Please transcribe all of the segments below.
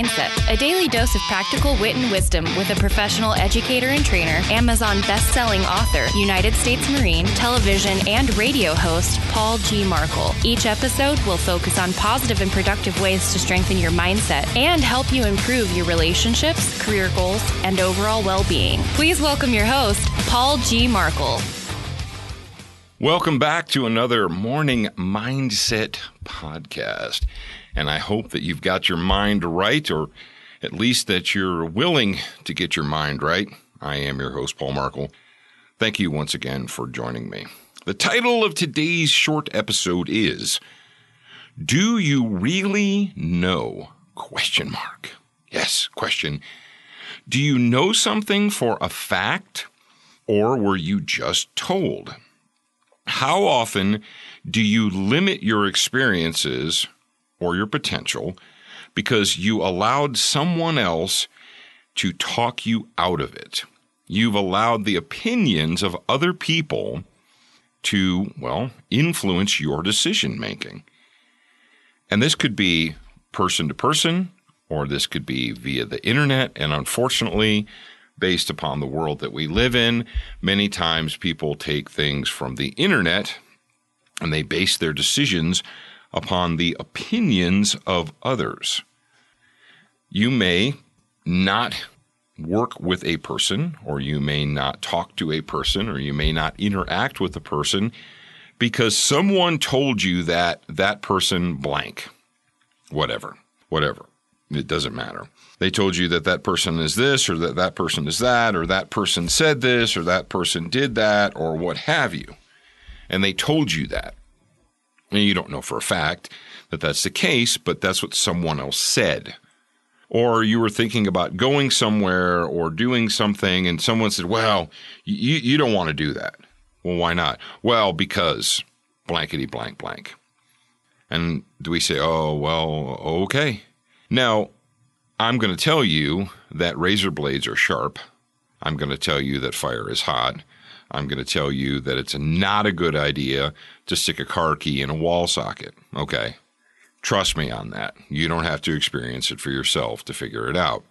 Mindset, a daily dose of practical wit and wisdom with a professional educator and trainer, Amazon best-selling author, United States Marine, television and radio host, Paul G. Markel. Each episode will focus on positive and productive ways to strengthen your mindset and help you improve your relationships, career goals, and overall well-being. Please welcome your host, Paul G. Markel. Welcome back to another Morning Mindset podcast. And I hope that you've got your mind right, or at least that you're willing to get your mind right. I am your host, Paul Markel. Thank you once again for joining me. The title of today's short episode is Do You Really Know? Question mark. Yes, question. Do you know something for a fact, or were you just told? How often do you limit your experiences or your potential because you allowed someone else to talk you out of it? You've allowed the opinions of other people to, well, influence your decision making. And this could be person to person, or this could be via the internet. And unfortunately, based upon the world that we live in, many times people take things from the internet and they base their decisions upon the opinions of others. You may not work with a person, or you may not talk to a person, or you may not interact with a person because someone told you that that person blank. Whatever, whatever. It doesn't matter. They told you that that person is this, or that that person is that, or that person said this, or that person did that, or what have you. And they told you that. And you don't know for a fact that that's the case, but that's what someone else said. Or you were thinking about going somewhere or doing something, and someone said, Well, you, you don't want to do that. Well, why not? Well, because blankety blank blank. And do we say, Oh, well, okay. Now, I'm going to tell you that razor blades are sharp. I'm going to tell you that fire is hot. I'm going to tell you that it's not a good idea to stick a car key in a wall socket. Okay. Trust me on that. You don't have to experience it for yourself to figure it out.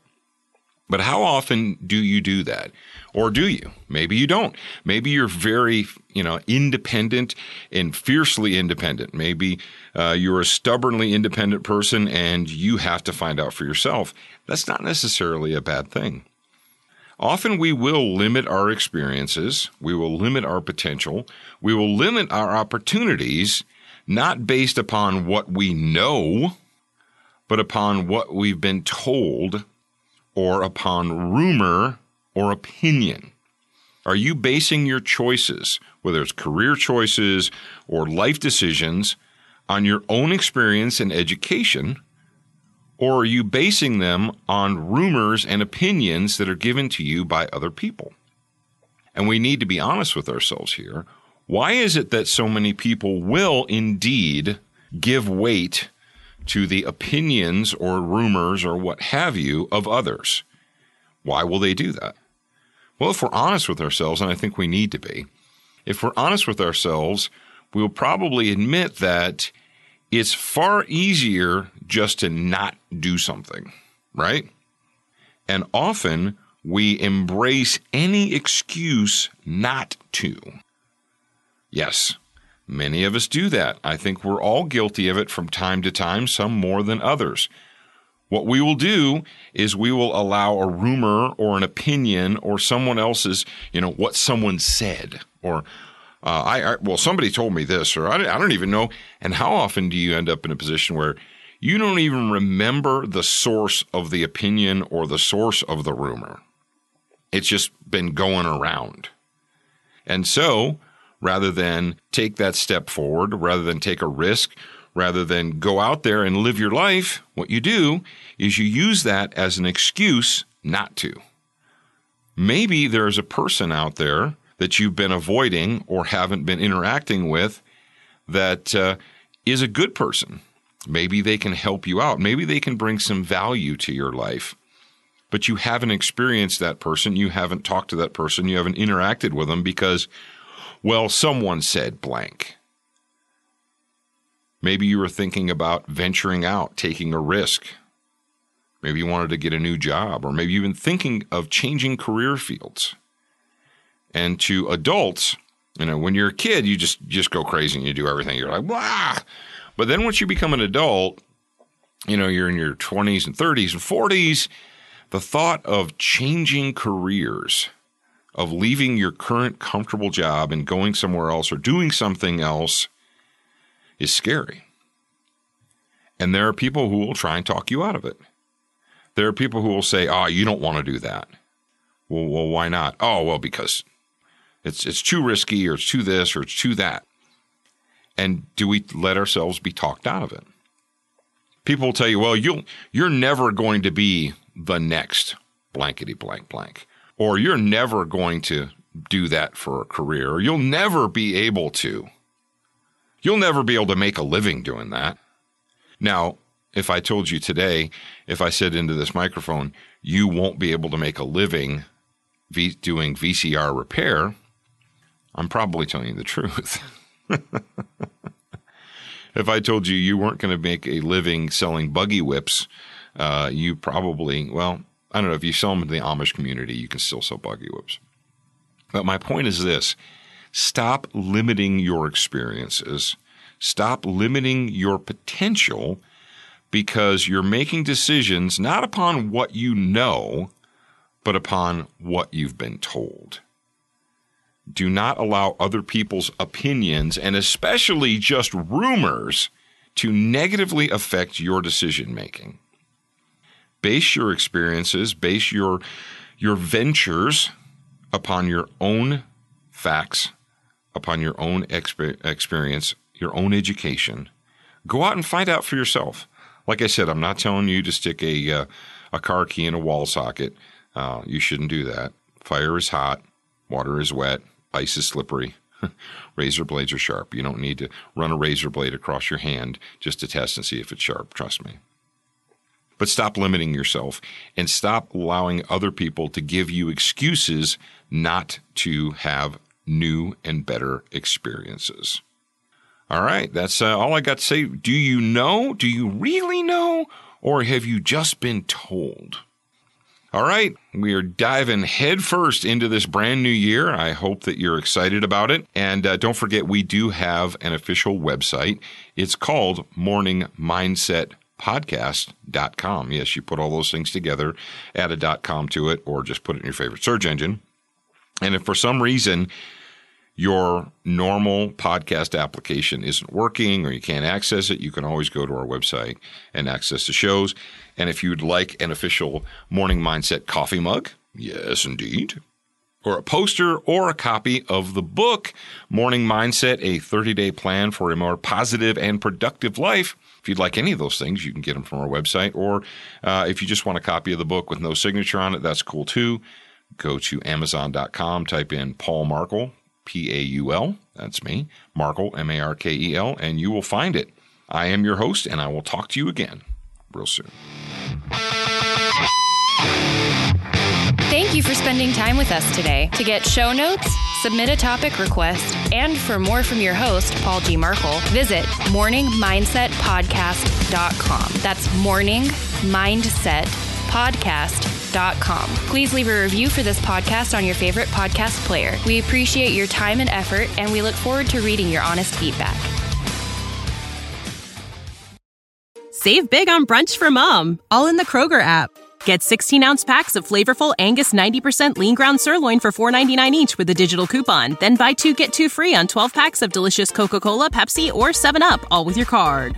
But how often do you do that? Or do you? Maybe you don't. Maybe you're very, you know, independent and fiercely independent. Maybe uh, you're a stubbornly independent person and you have to find out for yourself. That's not necessarily a bad thing. Often we will limit our experiences, we will limit our potential, we will limit our opportunities, not based upon what we know, but upon what we've been told or upon rumor or opinion. Are you basing your choices, whether it's career choices or life decisions, on your own experience and education? Or are you basing them on rumors and opinions that are given to you by other people? And we need to be honest with ourselves here. Why is it that so many people will indeed give weight to the opinions or rumors or what have you of others? Why will they do that? Well, if we're honest with ourselves, and I think we need to be, if we're honest with ourselves, we'll probably admit that it's far easier just to not do something, right? And often we embrace any excuse not to. Yes, many of us do that. I think we're all guilty of it from time to time, some more than others. What we will do is we will allow a rumor or an opinion or someone else's, you know, what someone said or uh, I, I, well, somebody told me this, or I, I don't even know. And how often do you end up in a position where you don't even remember the source of the opinion or the source of the rumor? It's just been going around. And so rather than take that step forward, rather than take a risk, rather than go out there and live your life, what you do is you use that as an excuse not to. Maybe there's a person out there that you've been avoiding or haven't been interacting with that uh, is a good person. Maybe they can help you out. Maybe they can bring some value to your life. But you haven't experienced that person. You haven't talked to that person. You haven't interacted with them because, well, someone said blank. Maybe you were thinking about venturing out, taking a risk. Maybe you wanted to get a new job, or maybe you've been thinking of changing career fields. And to adults, you know, when you're a kid, you just just go crazy and you do everything. You're like, blah. But then once you become an adult, you know, you're in your 20s and 30s and 40s, the thought of changing careers, of leaving your current comfortable job and going somewhere else or doing something else is scary. And there are people who will try and talk you out of it. There are people who will say, "Oh, you don't want to do that." Well, well, why not? Oh, well, because it's it's too risky, or it's too this, or it's too that. And do we let ourselves be talked out of it? People will tell you, "Well, you'll you're never going to be the next blankety blank blank, or you're never going to do that for a career, or you'll never be able to. You'll never be able to make a living doing that." Now, if I told you today, if I said into this microphone, you won't be able to make a living doing VCR repair, I'm probably telling you the truth. if I told you you weren't going to make a living selling buggy whips, uh, you probably, well, I don't know, if you sell them to the Amish community, you can still sell buggy whips. But my point is this stop limiting your experiences, stop limiting your potential because you're making decisions not upon what you know, but upon what you've been told. Do not allow other people's opinions and especially just rumors to negatively affect your decision making. Base your experiences, base your your ventures upon your own facts, upon your own exper- experience, your own education. Go out and find out for yourself. Like I said, I'm not telling you to stick a uh, a car key in a wall socket. Uh, you shouldn't do that. Fire is hot, water is wet, ice is slippery. razor blades are sharp. You don't need to run a razor blade across your hand just to test and see if it's sharp. Trust me. But stop limiting yourself and stop allowing other people to give you excuses not to have new and better experiences. All right, that's uh, all I got to say. Do you know? Do you really know? Or have you just been told? All right, we are diving headfirst into this brand new year. I hope that you're excited about it. And uh, don't forget, we do have an official website. It's called Morning Mindset podcast.com. Yes, you put all those things together, add a .com to it, or just put it in your favorite search engine. And if for some reason your normal podcast application isn't working or you can't access it, you can always go to our website and access the shows. And if you'd like an official Morning Mindset coffee mug, yes, indeed, or a poster or a copy of the book, Morning Mindset, a 30 day plan for a more positive and productive life. If you'd like any of those things, you can get them from our website. Or uh, if you just want a copy of the book with no signature on it, that's cool too. Go to Amazon.com, type in Paul Markel, P A U L, that's me, Markel, M A R K E L, and you will find it. I am your host, and I will talk to you again real soon. Thank you for spending time with us today. To get show notes, submit a topic request, and for more from your host, Paul G. Markel, visit morningmindsetpodcast.com. That's Morning Mindset podcast.com. Please leave a review for this podcast on your favorite podcast player. We appreciate your time and effort, and we look forward to reading your honest feedback. Save big on brunch for mom, all in the Kroger app. Get 16 ounce packs of flavorful Angus 90% lean ground sirloin for $4.99 each with a digital coupon. Then buy two get two free on 12 packs of delicious Coca Cola, Pepsi, or 7UP, all with your card.